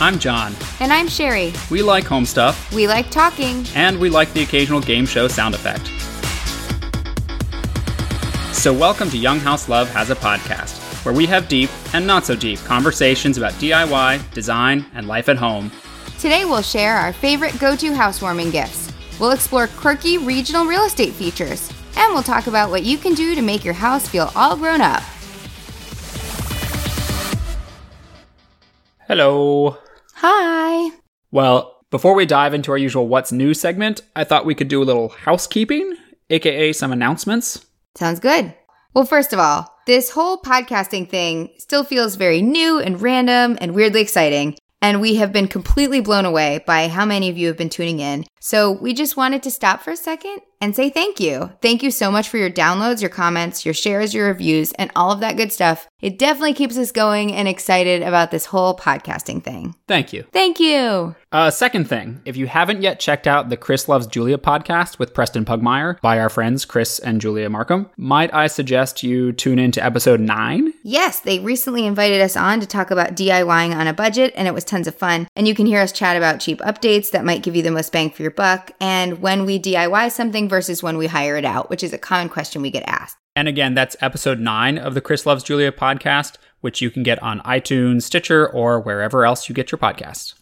I'm John. And I'm Sherry. We like home stuff. We like talking. And we like the occasional game show sound effect. So, welcome to Young House Love Has a Podcast, where we have deep and not so deep conversations about DIY, design, and life at home. Today, we'll share our favorite go to housewarming gifts. We'll explore quirky regional real estate features. And we'll talk about what you can do to make your house feel all grown up. Hello. Hi. Well, before we dive into our usual What's New segment, I thought we could do a little housekeeping, aka some announcements. Sounds good. Well, first of all, this whole podcasting thing still feels very new and random and weirdly exciting. And we have been completely blown away by how many of you have been tuning in. So we just wanted to stop for a second and say thank you. Thank you so much for your downloads, your comments, your shares, your reviews, and all of that good stuff. It definitely keeps us going and excited about this whole podcasting thing. Thank you. Thank you. Uh, second thing, if you haven't yet checked out the Chris Loves Julia podcast with Preston Pugmire by our friends Chris and Julia Marquart, might I suggest you tune in to episode 9? Yes, they recently invited us on to talk about DIYing on a budget, and it was tons of fun. And you can hear us chat about cheap updates that might give you the most bang for your buck, and when we DIY something versus when we hire it out, which is a common question we get asked. And again, that's episode 9 of the Chris Loves Julia podcast, which you can get on iTunes, Stitcher, or wherever else you get your podcasts.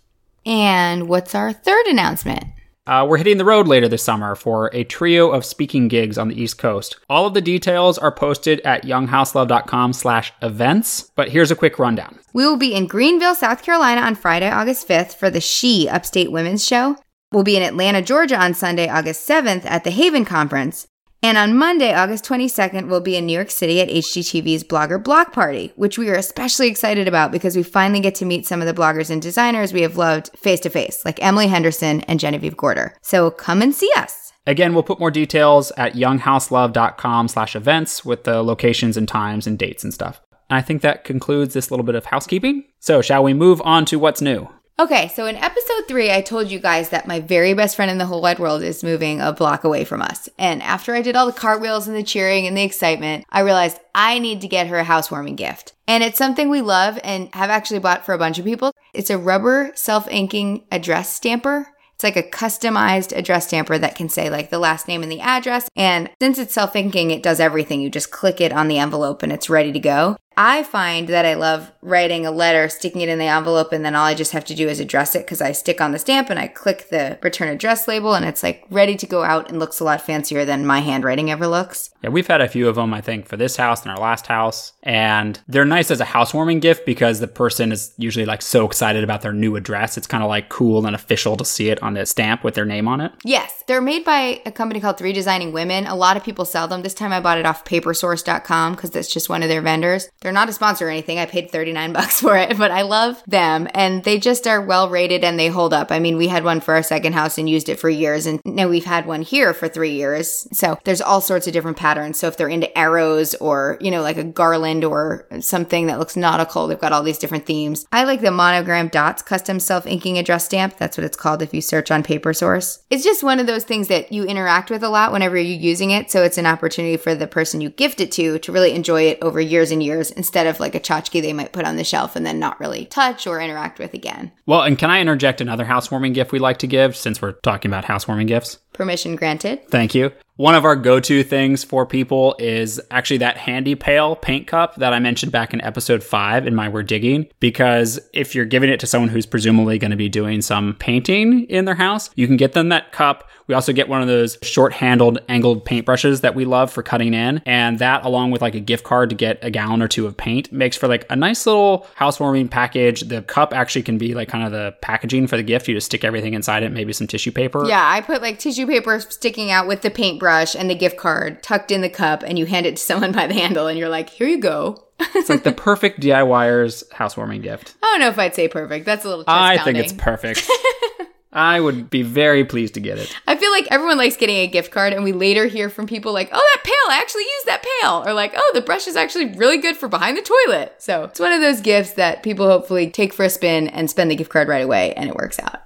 And what's our third announcement? Uh, we're hitting the road later this summer for a trio of speaking gigs on the East Coast. All of the details are posted at younghouselove.com slash events, but here's a quick rundown. We will be in Greenville, South Carolina on Friday, August 5th for the She Upstate Women's Show. We'll be in Atlanta, Georgia on Sunday, August 7th at the Haven Conference. And on Monday, August 22nd, we'll be in New York City at HGTV's Blogger Block Party, which we are especially excited about because we finally get to meet some of the bloggers and designers we have loved face to face, like Emily Henderson and Genevieve Gorder. So come and see us. Again, we'll put more details at younghouselove.com slash events with the locations and times and dates and stuff. And I think that concludes this little bit of housekeeping. So shall we move on to what's new? Okay, so in episode three, I told you guys that my very best friend in the whole wide world is moving a block away from us. And after I did all the cartwheels and the cheering and the excitement, I realized I need to get her a housewarming gift. And it's something we love and have actually bought for a bunch of people. It's a rubber self inking address stamper. It's like a customized address stamper that can say like the last name and the address. And since it's self inking, it does everything. You just click it on the envelope and it's ready to go. I find that I love writing a letter, sticking it in the envelope, and then all I just have to do is address it because I stick on the stamp and I click the return address label and it's like ready to go out and looks a lot fancier than my handwriting ever looks. Yeah, we've had a few of them, I think, for this house and our last house. And they're nice as a housewarming gift because the person is usually like so excited about their new address. It's kind of like cool and official to see it on the stamp with their name on it. Yes, they're made by a company called Three Designing Women. A lot of people sell them. This time I bought it off papersource.com because that's just one of their vendors. They're not a sponsor or anything. I paid 39 bucks for it, but I love them and they just are well rated and they hold up. I mean, we had one for our second house and used it for years and now we've had one here for 3 years. So, there's all sorts of different patterns. So, if they're into arrows or, you know, like a garland or something that looks nautical, they've got all these different themes. I like the monogram dots custom self-inking address stamp. That's what it's called if you search on paper source. It's just one of those things that you interact with a lot whenever you're using it, so it's an opportunity for the person you gift it to to really enjoy it over years and years instead of like a tchotchke they might put on the shelf and then not really touch or interact with again. Well, and can I interject another housewarming gift we like to give since we're talking about housewarming gifts? Permission granted. Thank you. One of our go to things for people is actually that handy pail paint cup that I mentioned back in episode five in my We're Digging. Because if you're giving it to someone who's presumably going to be doing some painting in their house, you can get them that cup. We also get one of those short handled angled paintbrushes that we love for cutting in. And that, along with like a gift card to get a gallon or two of paint, makes for like a nice little housewarming package. The cup actually can be like kind of the packaging for the gift. You just stick everything inside it, maybe some tissue paper. Yeah, I put like tissue paper sticking out with the paintbrush and the gift card tucked in the cup, and you hand it to someone by the handle, and you're like, here you go. it's like the perfect DIYer's housewarming gift. I don't know if I'd say perfect. That's a little. I think it's perfect. I would be very pleased to get it. I feel like everyone likes getting a gift card, and we later hear from people like, oh, that pail, I actually used that pail. Or like, oh, the brush is actually really good for behind the toilet. So it's one of those gifts that people hopefully take for a spin and spend the gift card right away, and it works out.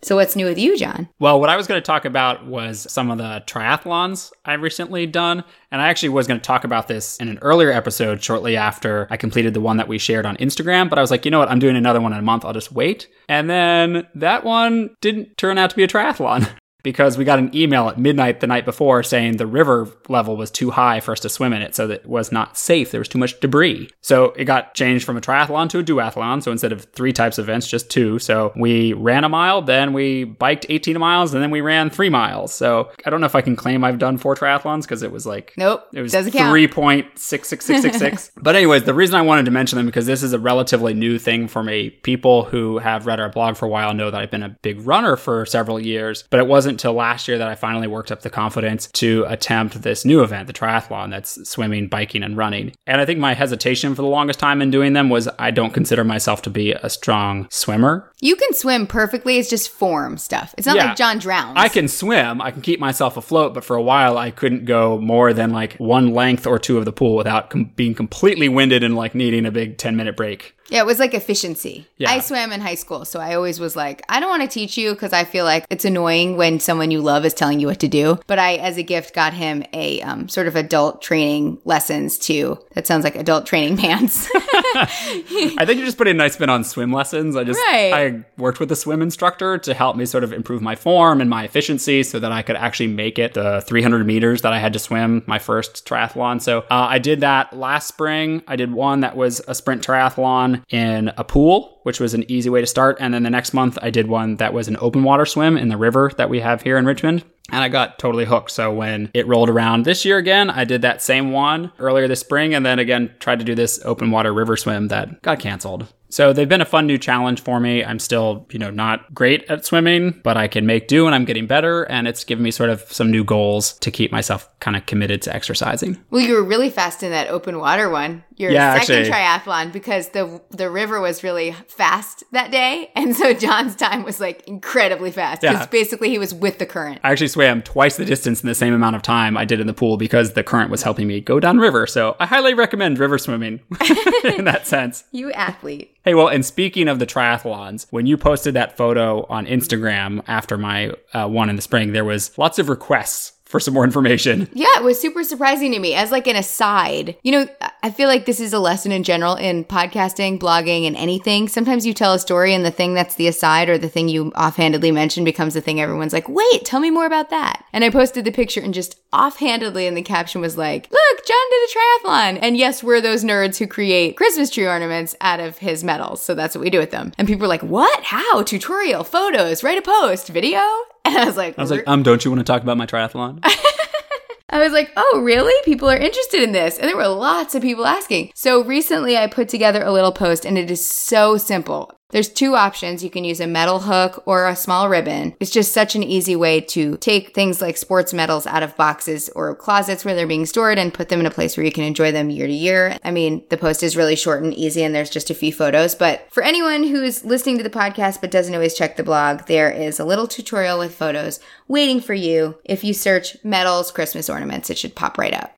So what's new with you, John? Well, what I was going to talk about was some of the triathlons I've recently done. And I actually was going to talk about this in an earlier episode shortly after I completed the one that we shared on Instagram. But I was like, you know what? I'm doing another one in a month. I'll just wait. And then that one didn't turn out to be a triathlon. because we got an email at midnight the night before saying the river level was too high for us to swim in it, so that it was not safe. There was too much debris. So it got changed from a triathlon to a duathlon. So instead of three types of events, just two. So we ran a mile, then we biked 18 miles, and then we ran three miles. So I don't know if I can claim I've done four triathlons because it was like Nope. it was doesn't 3.66666. but anyways, the reason I wanted to mention them because this is a relatively new thing for me. People who have read our blog for a while know that I've been a big runner for several years, but it wasn't until last year that I finally worked up the confidence to attempt this new event, the triathlon that's swimming, biking, and running. And I think my hesitation for the longest time in doing them was I don't consider myself to be a strong swimmer. You can swim perfectly. It's just form stuff. It's not Yeah. like John drowns. I can swim, I can keep myself afloat, but for a while I couldn't go more than like one length or two of the pool without com- being completely winded and like needing a big 10 minute break. Yeah, it was like efficiency. Yeah. I swam in high school, so I always was like, I don't want to teach you because I feel like it's annoying when someone you love is telling you what to do. But I, as a gift, got him a um, sort of adult training lessons too. That sounds like adult training pants. I think you just put a nice spin on swim lessons. I just Right. I worked with a swim instructor to help me sort of improve my form and my efficiency so that I could actually make it the 300 meters that I had to swim my first triathlon. So uh, I did that last spring. I did one that was a sprint triathlon in a pool, which was an easy way to start. And then the next month I did one that was an open water swim in the river that we have here in Richmond. And I got totally hooked. So when it rolled around this year again, I did that same one earlier this spring and then again tried to do this open water river swim that got canceled. So they've been a fun new challenge for me. I'm still, you know, not great at swimming, but I can make do and I'm getting better and it's given me sort of some new goals to keep myself kind of committed to exercising. well, you were really fast in that open water one. Your Yeah, second actually. triathlon because the the river was really fast that day, and so John's time was like incredibly fast because Yeah. basically he was with the current. I actually swam twice the distance in the same amount of time I did in the pool because the current was helping me go down river. So I highly recommend river swimming in that sense. You athlete. Hey, well, and speaking of the triathlons, when you posted that photo on Instagram after my uh, one in the spring, there was lots of requests for some more information. Yeah, it was super surprising to me as like an aside. You know, I feel like this is a lesson in general in podcasting, blogging, and anything. Sometimes you tell a story and the thing that's the aside or the thing you offhandedly mention becomes the thing everyone's like, wait, tell me more about that. And I posted the picture and just offhandedly in the caption was like, look, John did a triathlon. And yes, we're those nerds who create Christmas tree ornaments out of his medals. So that's what we do with them. And people were like, what? How? Tutorial, photos, write a post, video? And I was like, I was like, um, don't you want to talk about my triathlon? I was like, oh, really? People are interested in this. And there were lots of people asking. So recently I put together a little post and it is so simple. There's two options. You can use a metal hook or a small ribbon. It's just such an easy way to take things like sports medals out of boxes or closets where they're being stored and put them in a place where you can enjoy them year to year. I mean, the post is really short and easy and there's just a few photos. But for anyone who's listening to the podcast but doesn't always check the blog, there is a little tutorial with photos waiting for you. If you search medals, Christmas ornaments, it should pop right up.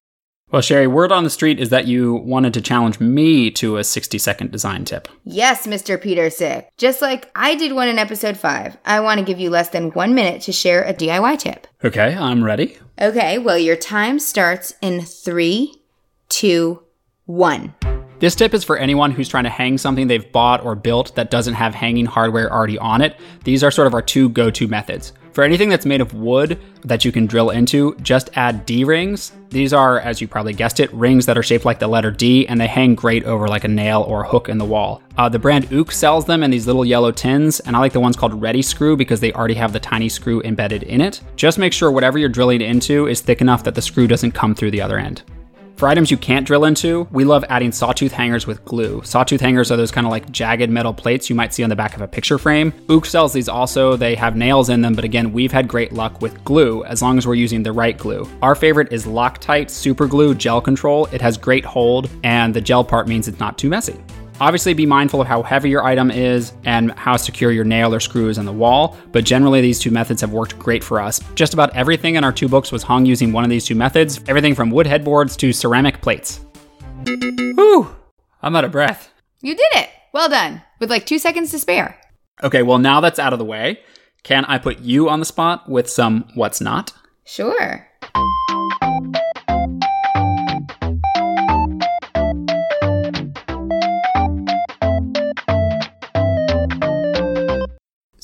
Well, Sherry, word on the street is that you wanted to challenge me to a 60 second design tip. Yes, Mr. Petersik. Just like I did one in episode 5, I want to give you less than one minute to share a DIY tip. Okay, I'm ready. Okay, well, your time starts in three, two, one. This tip is for anyone who's trying to hang something they've bought or built that doesn't have hanging hardware already on it. These are sort of our two go to methods. For anything that's made of wood that you can drill into, just add D rings. These are, as you probably guessed it, rings that are shaped like the letter D and they hang great over like a nail or a hook in the wall. Uh, the brand Ook sells them in these little yellow tins, and I like the ones called Ready Screw because they already have the tiny screw embedded in it. Just make sure whatever you're drilling into is thick enough that the screw doesn't come through the other end. For items you can't drill into, we love adding sawtooth hangers with glue. Sawtooth hangers are those kind of like jagged metal plates you might see on the back of a picture frame. Ook sells these also. They have nails in them, but again, we've had great luck with glue as long as we're using the right glue. Our favorite is Loctite Super Glue Gel Control. It has great hold, and the gel part means it's not too messy. Obviously, be mindful of how heavy your item is and how secure your nail or screw is in the wall, but generally, these two methods have worked great for us. Just about everything in our two books was hung using one of these two methods everything from wood headboards to ceramic plates. Whew, I'm out of breath. You did it. Well done. With like two seconds to spare. Okay, well, now that's out of the way, can I put you on the spot with some what's not? Sure.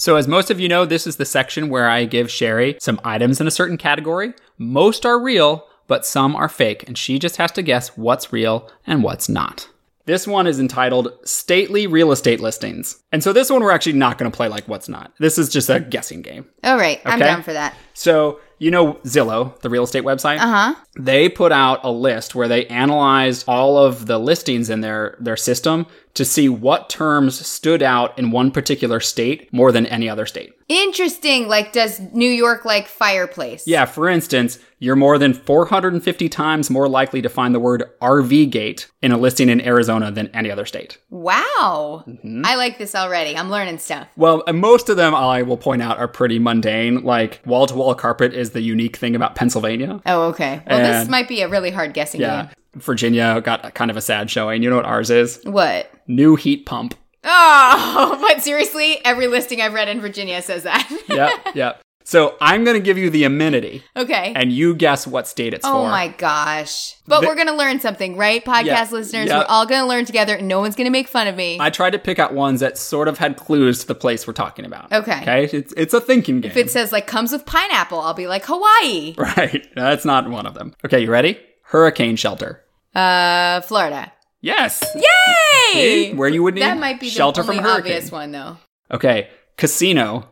So, as most of you know, this is the section where I give Sherry some items in a certain category. Most are real, but some are fake, and she just has to guess what's real and what's not. This one is entitled Stately Real Estate Listings. And so, this one we're actually not going to play like what's not. This is just a guessing game. All right. I'm Okay. down for that. So, you know Zillow, the real estate website? Uh huh. they put out a list where they analyzed all of the listings in their their system to see what terms stood out in one particular state more than any other state. Interesting. Like, does New York like fireplace? Yeah, for instance, you're more than 450 times more likely to find the word RV gate in a listing in Arizona than any other state. Wow. Mm-hmm. I like this already. I'm learning stuff. Well, and most of them I will point out are pretty mundane, like wall to wall carpet is the unique thing about Pennsylvania. Oh, okay. Well, this might be a really hard guessing Yeah. game. Virginia got kind of a sad showing. You know what ours is? What? New heat pump. Oh, but seriously, every listing I've read in Virginia says that. yep, yep. So I'm going to give you the amenity, okay. and you guess what state it's Oh for. Oh my gosh. But The- we're going to learn something, right? Podcast Yeah, listeners, yeah. we're all going to learn together and no one's going to make fun of me. I tried to pick out ones that sort of had clues to the place we're talking about. Okay. Okay. It's it's a thinking game. if it says like comes with pineapple, I'll be like Hawaii. right. That's not one of them. Okay, you ready? Hurricane shelter. Uh, Florida. Yes. Yay! See? Where you would need that might be shelter the only from hurricane. obvious one though. Okay. Casino.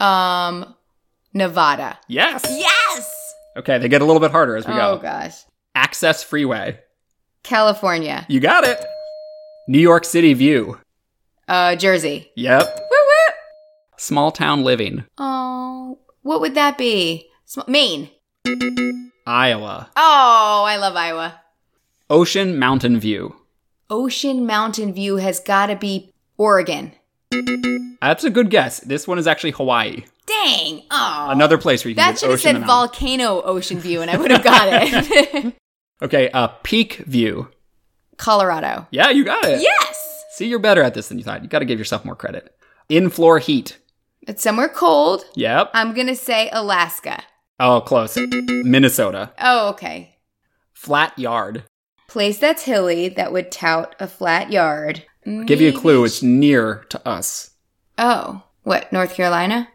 Um, Nevada. Yes. Yes. Okay, they get a little bit harder as we go. Oh gosh. Access freeway. California. You got it. New York City view. Uh, Jersey. Yep. Woo woo. Small town living. Oh, what would that be? Sm- Maine. Iowa. Oh, I love Iowa. Ocean mountain view. Ocean Mountain View has got to be Oregon. That's a good guess. This one is actually Hawaii. Dang. Oh. Another place where you can That should have said. Volcano Ocean View and I would have got it. Okay, uh, peak view. Colorado. Yeah, you got it. Yes. See, you're better at this than you thought. You got to give yourself more credit. In floor heat. It's somewhere cold. Yep. I'm going to say Alaska. Oh, close. Minnesota. Oh, okay. Flat yard. Place that's hilly that would tout a flat yard. Give you a clue. It's near to us. Oh, what? North Carolina?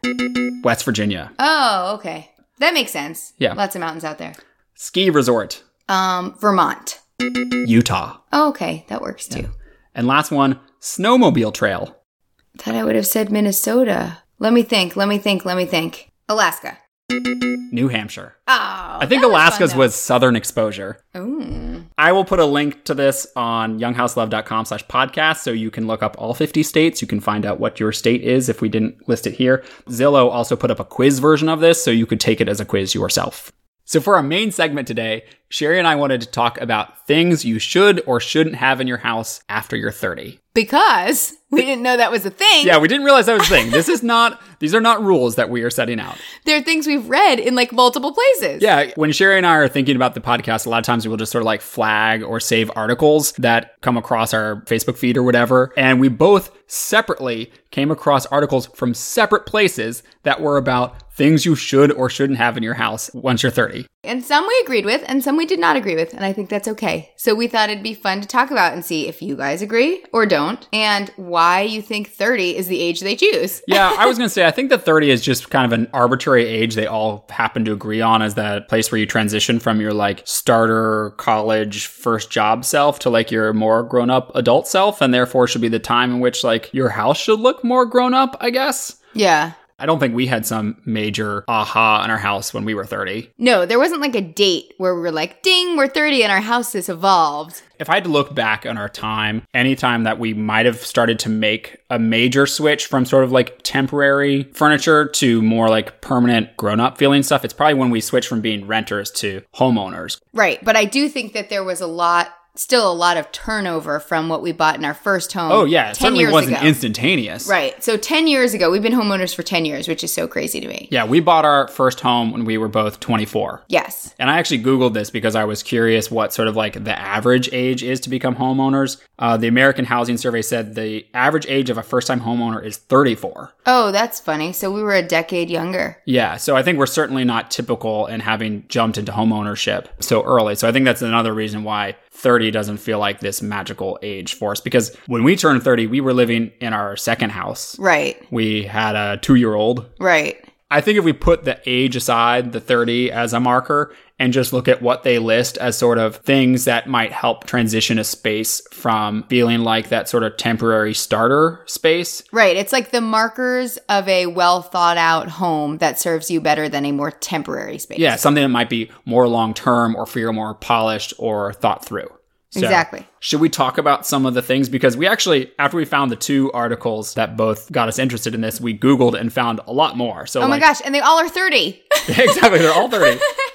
West Virginia. Oh, okay. That makes sense. Yeah. Lots of mountains out there. Ski resort. Um, Vermont. Utah. Oh, okay. That works too. And last one, snowmobile trail. Thought I would have said Minnesota. Let me think. Let me think. Let me think. Alaska. New Hampshire. Oh, I think that was Alaska's was southern exposure. Ooh. I will put a link to this on younghouselove.com slash podcast so you can look up all 50 states. You can find out what your state is if we didn't list it here. Zillow also put up a quiz version of this so you could take it as a quiz yourself. So for our main segment today, Sherry and I wanted to talk about things you should or shouldn't have in your house after you're 30. Because we didn't know that was a thing. Yeah, we didn't realize that was a thing. This is not, these are not rules that we are setting out. They're things we've read in like multiple places. Yeah, when Sherry and I are thinking about the podcast, a lot of times we will just sort of like flag or save articles that come across our Facebook feed or whatever. And we both separately came across articles from separate places that were about things you should or shouldn't have in your house once you're 30. And some we agreed with and some we did not agree with. And I think that's okay. So we thought it'd be fun to talk about and see if you guys agree or don't and why you think 30 is the age they choose. Yeah, I was going to say, I think that 30 is just kind of an arbitrary age they all happen to agree on as that place where you transition from your like starter college first job self to like your more grown up adult self. And therefore should be the time in which like your house should look more grown up, I guess. Yeah. I don't think we had some major aha in our house when we were 30. No, there wasn't like a date where we were like, ding, we're 30 and our house has evolved. If I had to look back on our time, anytime that we might have started to make a major switch from sort of like temporary furniture to more like permanent grown up feeling stuff, it's probably when we switched from being renters to homeowners. Right. But I do think that there was a lot still a lot of turnover from what we bought in our first home. Oh yeah, it 10 certainly years wasn't ago. instantaneous. Right. So 10 years ago, we've been homeowners for 10 years, which is so crazy to me. Yeah, we bought our first home when we were both 24. Yes. And I actually Googled this because I was curious what sort of like the average age is to become homeowners. Uh, the American Housing Survey said the average age of a first time homeowner is 34. Oh, that's funny. So we were a decade younger. Yeah, so I think we're certainly not typical in having jumped into homeownership so early. So I think that's another reason why 30 doesn't feel like this magical age for us because when we turned 30, we were living in our second house. Right. We had a two year old. Right. I think if we put the age aside, the 30 as a marker, and just look at what they list as sort of things that might help transition a space from feeling like that sort of temporary starter space. Right. It's like the markers of a well thought out home that serves you better than a more temporary space. Yeah, something that might be more long term or feel more polished or thought through. So, Exactly. Should we talk about some of the things? Because we actually, after we found the two articles that both got us interested in this, we Googled and found a lot more. So, Oh my like, gosh. And they all are 30. exactly, they're all 30.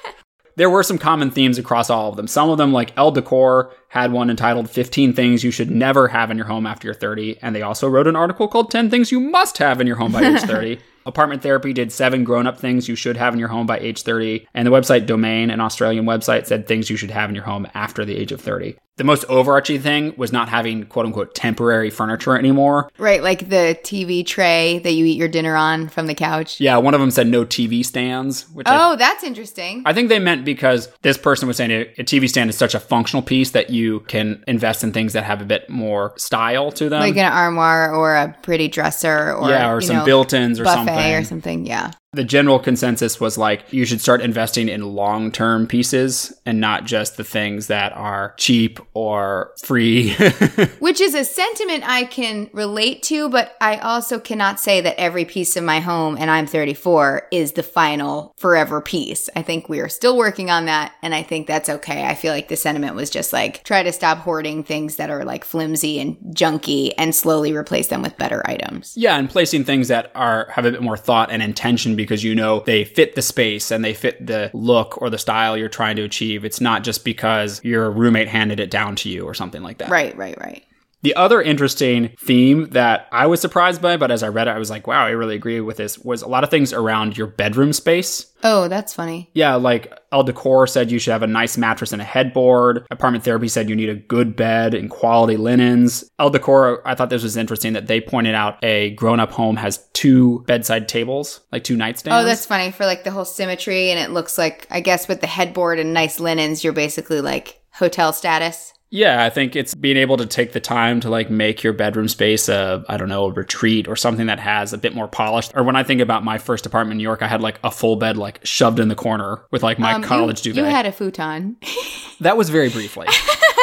there were some common themes across all of them. Some of them, like Elle Decor, had one entitled 15 Things You Should Never Have in Your Home After You're 30. And they also wrote an article called 10 Things You Must Have in Your Home by Age 30. Apartment Therapy did seven grown up things you should have in your home by age 30. And the website Domain, an Australian website, said things you should have in your home after the age of 30. The most overarching thing was not having quote unquote temporary furniture anymore. right. Like the TV tray that you eat your dinner on from the couch. Yeah, one of them said no TV stands, which I Oh, that's interesting. I think they meant because this person was saying a, a TV stand is such a functional piece that you can invest in things that have a bit more style to them. like an armoire or a pretty dresser or, yeah, or some know, built-ins or buffet something. or something. Yeah. The general consensus was like you should start investing in long-term pieces and not just the things that are cheap or free. Which is a sentiment I can relate to, but I also cannot say that every piece of my home, and I'm 34, is the final forever piece. I think we are still working on that, and I think that's okay. I feel like the sentiment was just like try to stop hoarding things that are like flimsy and junky and slowly replace them with better items. yeah, and placing things that are have a bit more thought and intention because you know they fit the space and they fit the look or the style you're trying to achieve. It's not just because your roommate handed it down to you or something like that. Right, right, right. The other interesting theme that I was surprised by, but as I read it, I was like, wow, I really agree with this, was a lot of things around your bedroom space. Oh, that's funny. Yeah, like Elle Decor said you should have a nice mattress and a headboard. Apartment Therapy said you need a good bed and quality linens. Elle Decor, I thought this was interesting that they pointed out a grown up home has two bedside tables, like two nightstands. Oh, that's funny for like the whole symmetry, and it looks like, I guess, with the headboard and nice linens, you're basically like hotel status. Yeah, I think it's being able to take the time to like make your bedroom space a, I don't know, a retreat or something that has a bit more polished. Or when I think about my first apartment in New York, I had like a full bed like shoved in the corner with like my Um, college you, duvet. You had a futon. that was very briefly.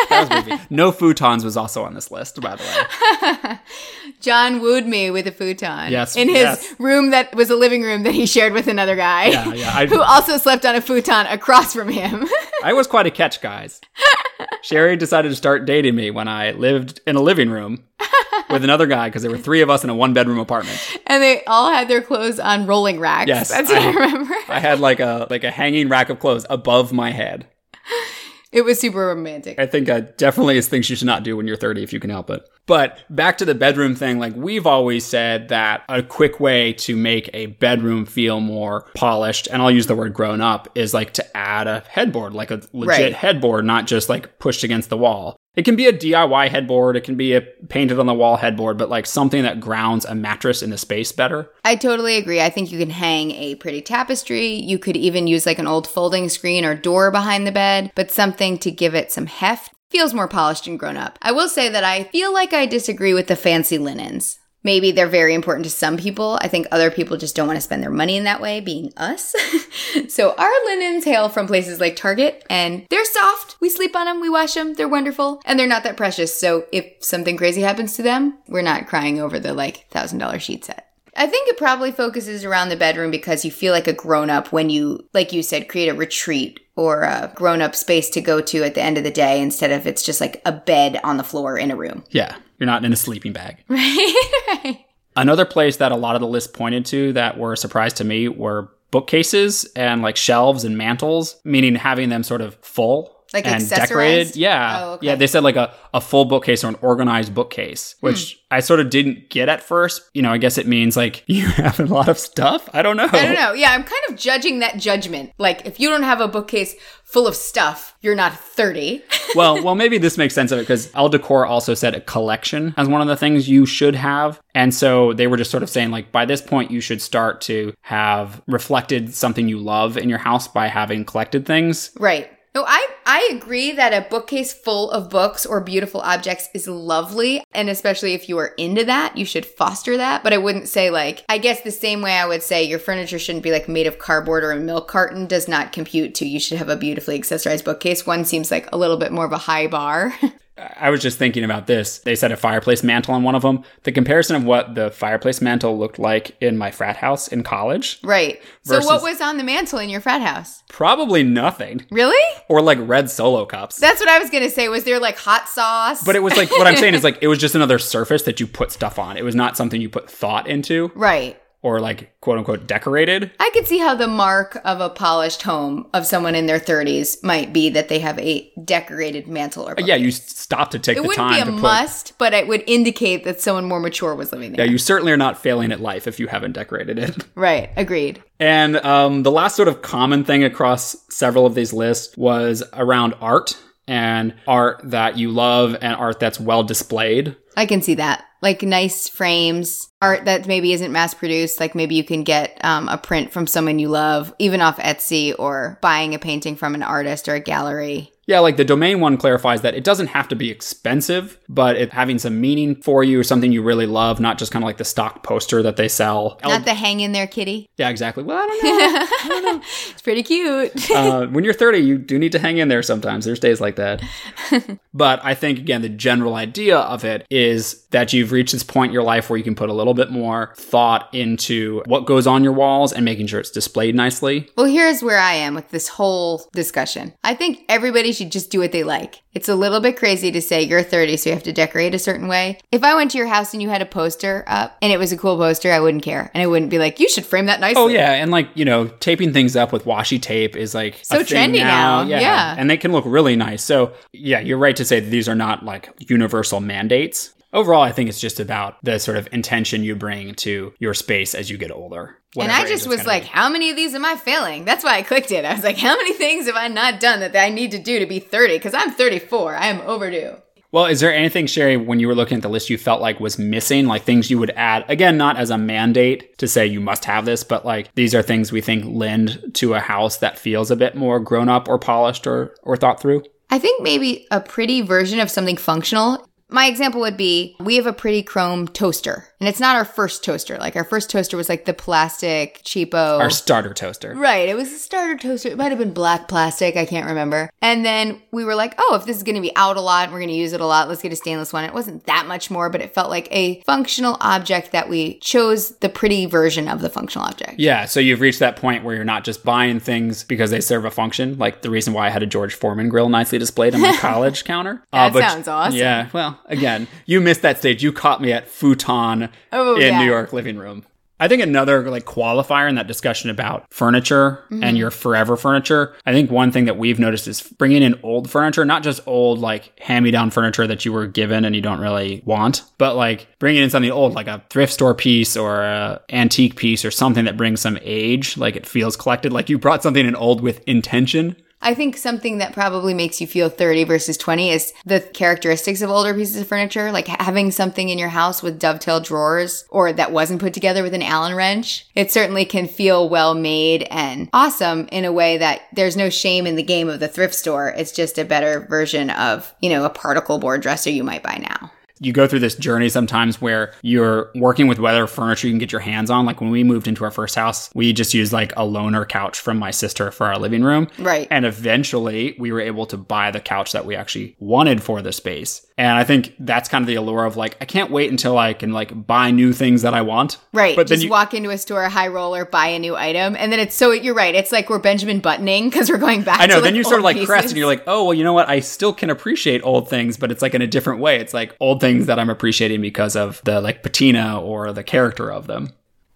that was briefly. No futons was also on this list, by the way. John wooed me with a futon. Yes, In his yes. room that was a living room that he shared with another guy. Yeah, yeah, I- who also slept on a futon across from him. I was quite a catch, guys. Sherry decided to start dating me when I lived in a living room with another guy because there were three of us in a one bedroom apartment. and they all had their clothes on rolling racks. Yes, That's what I, I- remember. I had like a like a hanging rack of clothes above my head. It was super romantic. I think uh, definitely is things you should not do when you're 30 if you can help it. But back to the bedroom thing, like we've always said that a quick way to make a bedroom feel more polished, and I'll use the word grown up, is like to add a headboard, like a legit Right. headboard, not just like pushed against the wall. It can be a DIY headboard, it can be a painted on the wall headboard, but like something that grounds a mattress in the space better. I totally agree. I think you can hang a pretty tapestry. You could even use like an old folding screen or door behind the bed, but something to give it some heft. Feels more polished and grown up. I will say that I feel like I disagree with the fancy linens. Maybe they're very important to some people. I think other people just don't want to spend their money in that way, being us. so our linens hail from places like Target and they're soft. We sleep on them, we wash them, they're wonderful, and they're not that precious. So if something crazy happens to them, we're not crying over the like $1,000 sheet set. I think it probably focuses around the bedroom because you feel like a grown up when you, like you said, create a retreat or a grown up space to go to at the end of the day instead of it's just like a bed on the floor in a room. Yeah, you're not in a sleeping bag. Right? right. Another place that a lot of the list pointed to that were a surprise to me were bookcases and like shelves and mantles, meaning having them sort of full Like and decorated. Yeah. Oh, okay. Yeah. They said like a, a full bookcase or an organized bookcase, which Hmm. I sort of didn't get at first. You know, I guess it means like you have a lot of stuff. I don't know. I don't know. Yeah, I'm kind of judging that judgment. Like, if you don't have a bookcase full of stuff, you're not 30. well, well, maybe this makes sense of it because Elle Decor also said a collection as one of the things you should have, and so they were just sort of saying like by this point you should start to have reflected something you love in your house by having collected things. right. No, I, I agree that a bookcase full of books or beautiful objects is lovely. And especially if you are into that, you should foster that. But I wouldn't say like, I guess the same way I would say your furniture shouldn't be like made of cardboard or a milk carton does not compute to you should have a beautifully accessorized bookcase. One seems like a little bit more of a high bar. I was just thinking about this. They said a fireplace mantle on one of them. The comparison of what the fireplace mantle looked like in my frat house in college, right. So what was on the mantle in your frat house? probably nothing. Really? Or like red solo cups. That's what I was gonna say. Was there like hot sauce? But it was like what I'm saying is like it was just another surface that you put stuff on. It was not something you put thought into right. Or like quote unquote decorated. I could see how the mark of a polished home of someone in their 30s might be that they have a decorated mantle or Yeah, you stop to take It the time. It wouldn't be a put. must, but it would indicate that someone more mature was living there. Yeah, you certainly are not failing at life if you haven't decorated it. right. Agreed. And um, the last sort of common thing across several of these lists was around art and art that you love and art that's well displayed. I can see that. Like nice frames, art that maybe isn't mass produced. Like maybe you can get um, a print from someone you love, even off Etsy, or buying a painting from an artist or a gallery. Yeah, like the domain one clarifies that it doesn't have to be expensive, but it having some meaning for you something you really love, not just kind of like the stock poster that they sell. Not the hang in there kitty. yeah, exactly. Well, I don't know. It's pretty cute. uh, when you're 30, you do need to hang in there sometimes. There's days like that. but I think, again, the general idea of it is that you've reached this point in your life where you can put a little bit more thought into what goes on your walls and making sure it's displayed nicely. Well, here's where I am with this whole discussion. I think everybody should just do what they like. It's a little bit crazy to say you're 30, so you have to decorate a certain way. If I went to your house and you had a poster up and it was a cool poster, I wouldn't care. And I wouldn't be like, you should frame that nicely. Oh, yeah. And like, you know, taping things up with washi tape is like So trendy now, yeah. And they can look really nice. So, yeah, you're right to say that these are not like universal mandates. Overall, I think it's just about the sort of intention you bring to your space as you get older. And I just was like, be. how many of these am I failing? That's why I clicked it. I was like, how many things have I not done that I need to do to be 30? Because I'm 34. I am overdue. Well, is there anything, Sherry, when you were looking at the list you felt like was missing? Like things you would add? Again, not as a mandate to say you must have this, but like these are things we think lend to a house that feels a bit more grown up or polished or, or thought through. I think maybe a pretty version of something functional. My example would be we have a pretty chrome toaster, and it's not our first toaster. Like our first toaster was like the plastic cheapo. Our starter toaster. Right. It was a starter toaster. It might have been black plastic. I can't remember. And then we were like, oh, if this is going to be out a lot and we're going to use it a lot, let's get a stainless one. It wasn't that much more, but it felt like a functional object that we chose the pretty version of the functional object. Yeah, so you've reached that point where you're not just buying things because they serve a function, like the reason why I had a George Foreman grill nicely displayed on my college counter. Uh, That sounds awesome. Yeah, well, again, you missed that stage. You caught me at futon Oh, in yeah. New York living room. I think another like qualifier in that discussion about furniture Mm-hmm. and your forever furniture. I think one thing that we've noticed is bringing in old furniture, not just old like hand-me-down furniture that you were given and you don't really want, but like bringing in something old like a thrift store piece or a antique piece or something that brings some age, like it feels collected, like you brought something in old with intention. I think something that probably makes you feel 30 versus 20 is the characteristics of older pieces of furniture, like having something in your house with dovetail drawers or that wasn't put together with an Allen wrench. It certainly can feel well made and awesome in a way that there's no shame in the game of the thrift store. It's just a better version of, you know, a particle board dresser you might buy now. You go through this journey sometimes where you're working with whatever furniture you can get your hands on. Like when we moved into our first house, we just used like a loaner couch from my sister for our living room. Right. And eventually we were able to buy the couch that we actually wanted for the space. And I think that's kind of the allure of like, I can't wait until I can like buy new things that I want. Right. But then just you, walk into a store, high roller, buy a new item. And then it's so you're right. It's like we're Benjamin buttoning because we're going back I know. to, then like, you sort of like crest and you're like, oh, well, you know what? I still can appreciate old things, but it's like in a different way. It's like old things that I'm appreciating because of the like patina or the character of them.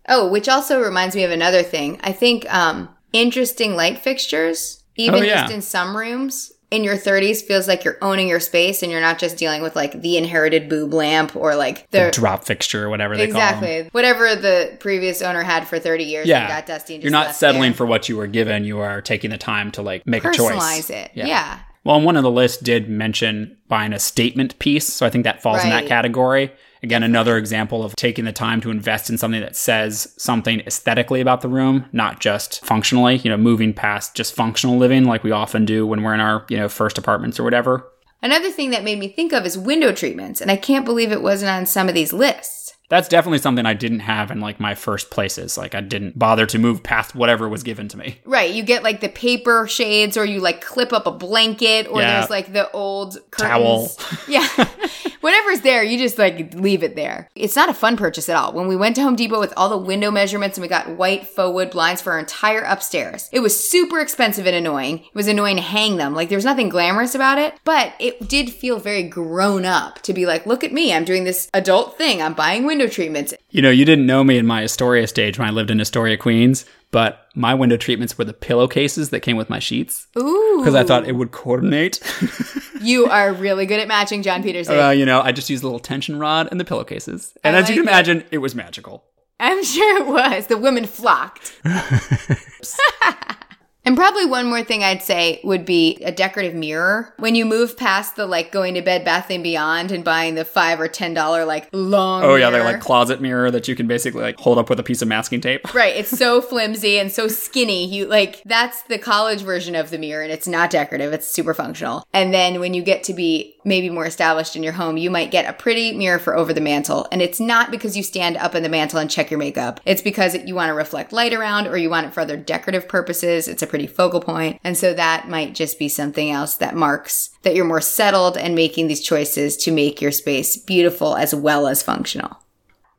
Oh, which also reminds me of another thing. I think um interesting light fixtures, even Oh, yeah. just in some rooms. In your 30s feels like you're owning your space and you're not just dealing with like the inherited boob lamp or like the, the drop fixture or whatever they exactly whatever the previous owner had for 30 years Yeah. and got dusty. And You're not settling there. for what you were given. You are taking the time to like make a choice. personalize it. Yeah. Well, and one of the lists did mention buying a statement piece. So I think that falls in that category. Again, another example of taking the time to invest in something that says something aesthetically about the room, not just functionally, you know, moving past just functional living like we often do when we're in our, you know, first apartments or whatever. Another thing that made me think of is window treatments, and I can't believe it wasn't on some of these lists. That's definitely something I didn't have in like my first places. Like I didn't bother to move past whatever was given to me. Right, you get like the paper shades, or you like clip up a blanket, or Yeah. there's like the old Towel. Yeah, whatever's there, you just like leave it there. It's not a fun purchase at all. When we went to Home Depot with all the window measurements and we got white faux wood blinds for our entire upstairs, it was super expensive and annoying. It was annoying to hang them. Like there's nothing glamorous about it, but it did feel very grown up to be like, look at me, I'm doing this adult thing. I'm buying window treatments. You know, you didn't know me in my Astoria stage when I lived in Astoria, Queens, but my window treatments were the pillowcases that came with my sheets Ooh, because I thought it would coordinate. you are really good at matching, John Petersik. uh, you know, I just used a little tension rod and the pillowcases. And I as you can like it. imagine, it was magical. I'm sure it was. The women flocked. and probably one more thing I'd say would be a decorative mirror. When you move past the like going to Bed Bath and Beyond and buying the five or ten dollar like long Oh, yeah, they're mirror. like closet mirror that you can basically like hold up with a piece of masking tape. Right, it's so flimsy and so skinny. You like that's the college version of the mirror and it's not decorative, it's super functional. And then when you get to be maybe more established in your home, you might get a pretty mirror for over the mantle. And it's not because you stand up in the mantle and check your makeup. It's because you want to reflect light around or you want it for other decorative purposes. It's a pretty focal point. And so that might just be something else that marks that you're more settled and making these choices to make your space beautiful as well as functional.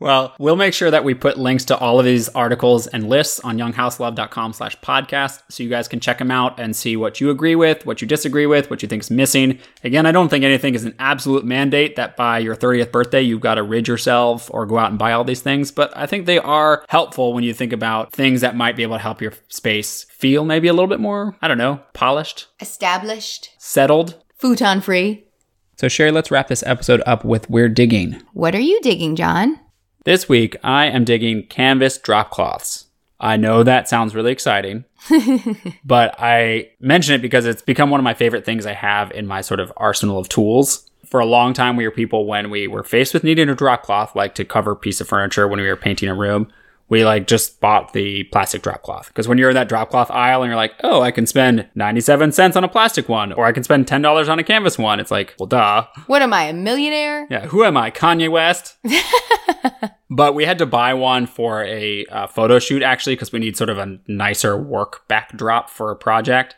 Well, we'll make sure that we put links to all of these articles and lists on younghouselove.com slash podcast so you guys can check them out and see what you agree with, what you disagree with, what you think is missing. Again, I don't think anything is an absolute mandate that by your 30th birthday you've got to rid yourself or go out and buy all these things, but I think they are helpful when you think about things that might be able to help your space feel maybe a little bit more, I don't know, polished, Established, settled. futon free. So, Sherry, let's wrap this episode up with We're Digging. What are you digging, John? This week, I am digging canvas drop cloths. I know that sounds really exciting, but I mention it because it's become one of my favorite things I have in my sort of arsenal of tools. For a long time, we were people when we were faced with needing a drop cloth, like to cover a piece of furniture when we were painting a room, we like just bought the plastic drop cloth. Because when you're in that drop cloth aisle and you're like, oh, I can spend 97 cents on a plastic one, or I can spend $10 on a canvas one, it's like, well, duh. What am I, a millionaire? Yeah, who am I? Kanye West? but we had to buy one for a uh, photo shoot actually because we need sort of a nicer work backdrop for a project.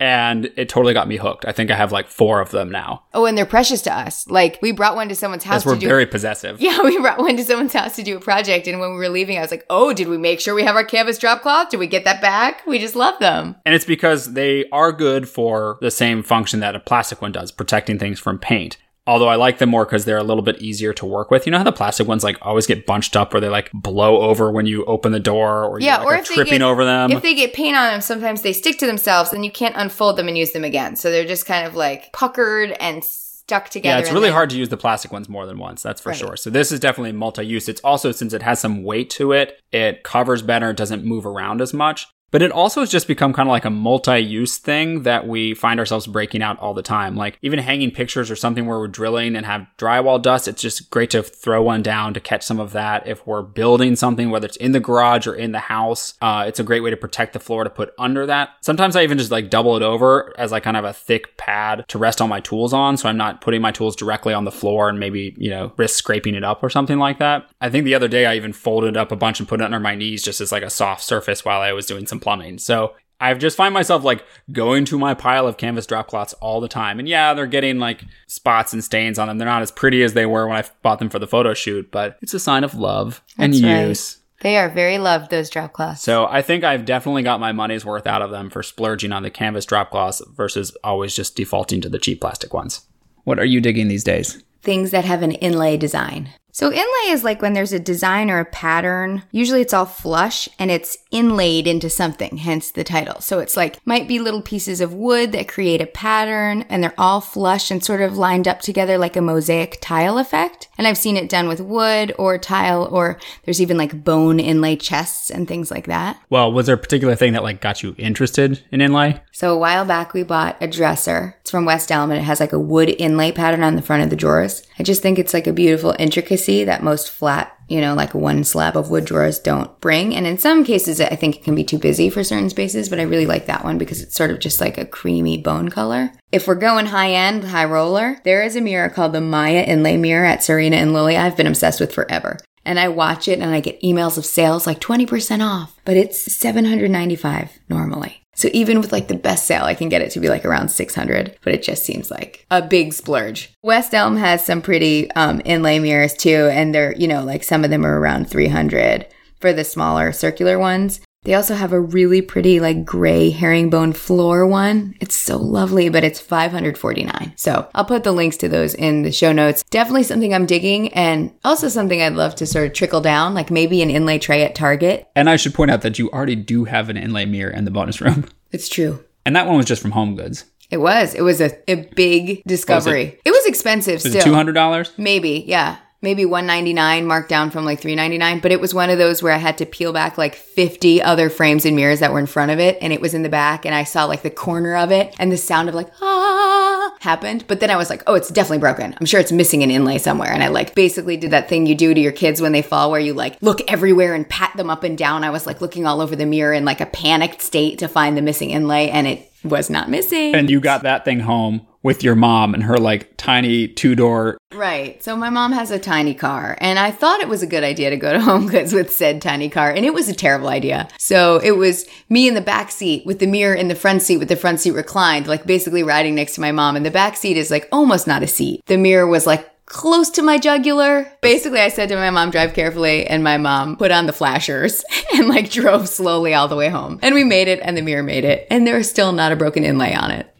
And it totally got me hooked. I think I have like four of them now. Oh, and they're precious to us. Like we brought one to someone's house Because we're to do. very possessive. yeah, we brought one to someone's house to do a project, and when we were leaving, I was like, "Oh, did we make sure we have our canvas drop cloth? Did we get that back? We just love them." And it's because they are good for the same function that a plastic one does, protecting things from paint. Although I like them more because they're a little bit easier to work with. You know how the plastic ones like always get bunched up or they like blow over when you open the door or Yeah, like, or if tripping get- over them. If they get paint on them, sometimes they stick to themselves, and you can't unfold them and use them again. So they're just kind of like puckered and stuck together. Yeah, it's really then- hard to use the plastic ones more than once, that's for Right. sure. So this is definitely multi-use. It's also since it has some weight to it, it covers better, doesn't move around as much. But it also has just become kind of like a multi-use thing that we find ourselves breaking out all the time. Like even hanging pictures or something where we're drilling and have drywall dust, it's just great to throw one down to catch some of that. If we're building something, whether it's in the garage or in the house, uh, it's a great way to protect the floor to put under that. Sometimes I even just like double it over as like kind of a thick pad to rest all my tools on. So I'm not putting my tools directly on the floor and maybe, you know, risk scraping it up or something like that. I think the other day I even folded up a bunch and put it under my knees just as like a soft surface while I was doing some plumbing. So I've just find myself like going to my pile of canvas drop cloths all the time. And yeah, they're getting like spots and stains on them. They're not as pretty as they were when I bought them for the photo shoot, but it's a sign of love and right. use. They are very loved. Those drop cloths. So I think I've definitely got my money's worth out of them for splurging on the canvas drop cloths versus always just defaulting to the cheap plastic ones. What are you digging these days? Things that have an inlay design. So inlay is like when there's a design or a pattern. Usually it's all flush and it's inlaid into something, hence the title. So it's like might be little pieces of wood that create a pattern and they're all flush and sort of lined up together like a mosaic tile effect. And I've seen it done with wood or tile or there's even like bone inlay chests and things like that. Well, was there a particular thing that like got you interested in inlay? So a while back we bought a dresser. It's from West Elm and it has like a wood inlay pattern on the front of the drawers. I just think it's like a beautiful intricacy that most flat, you know, like one slab of wood drawers don't bring. And in some cases, I think it can be too busy for certain spaces, but I really like that one because it's sort of just like a creamy bone color. If we're going high end, high roller, there is a mirror called the Maya Inlay Mirror at Serena and Lily I've been obsessed with forever. And I watch it and I get emails of sales like 20% off, but it's 795 normally. So even with like the best sale, I can get it to be like around 600, but it just seems like a big splurge. West Elm has some pretty um, inlay mirrors too, and they're, you know, like some of them are around 300 for the smaller circular ones. They also have a really pretty like gray herringbone floor one. It's so lovely, but it's 549. So I'll put the links to those in the show notes. Definitely something I'm digging and also something I'd love to sort of trickle down, like maybe an inlay tray at Target. And I should point out that you already do have an inlay mirror in the bonus room. It's true. And that one was just from Home Goods. It was. It was a, a big discovery. it? was expensive Was still. it two hundred dollars? Maybe, yeah. Maybe 199 marked down from like 399, but it was one of those where I had to peel back like 50 other frames and mirrors that were in front of it and it was in the back and I saw like the corner of it and the sound of like ah happened, but then I was like, "Oh, it's definitely broken. I'm sure it's missing an inlay somewhere." And I like basically did that thing you do to your kids when they fall where you like look everywhere and pat them up and down. I was like looking all over the mirror in like a panicked state to find the missing inlay and it was not missing. And you got that thing home with your mom and her like tiny two door. Right. So my mom has a tiny car, and I thought it was a good idea to go to Home Goods with said tiny car, and it was a terrible idea. So it was me in the back seat with the mirror in the front seat with the front seat reclined, like basically riding next to my mom, and the back seat is like almost not a seat. The mirror was like close to my jugular. Basically, I said to my mom, drive carefully, and my mom put on the flashers and like drove slowly all the way home. And we made it, and the mirror made it, and there was still not a broken inlay on it.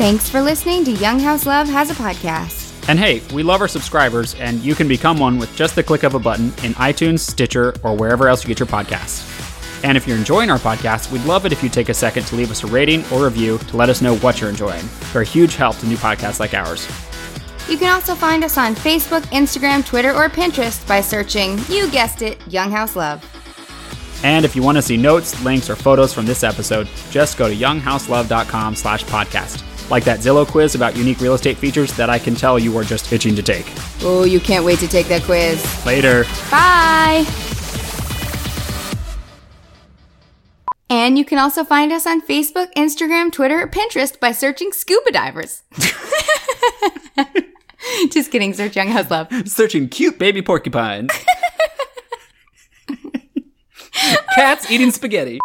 Thanks for listening to Young House Love Has a Podcast. And hey, we love our subscribers, and you can become one with just the click of a button in iTunes, Stitcher, or wherever else you get your podcasts. And if you're enjoying our podcast, we'd love it if you take a second to leave us a rating or review to let us know what you're enjoying. They're a huge help to new podcasts like ours. You can also find us on Facebook, Instagram, Twitter, or Pinterest by searching, you guessed it, Young House Love. And if you want to see notes, links, or photos from this episode, just go to younghouselove.com slash podcast. Like that Zillow quiz about unique real estate features that I can tell you are just itching to take. Oh, you can't wait to take that quiz. Later. Bye! And you can also find us on Facebook, Instagram, Twitter, or Pinterest by searching scuba divers. Just kidding, search Young House Love. Searching cute baby porcupines. Cats eating spaghetti.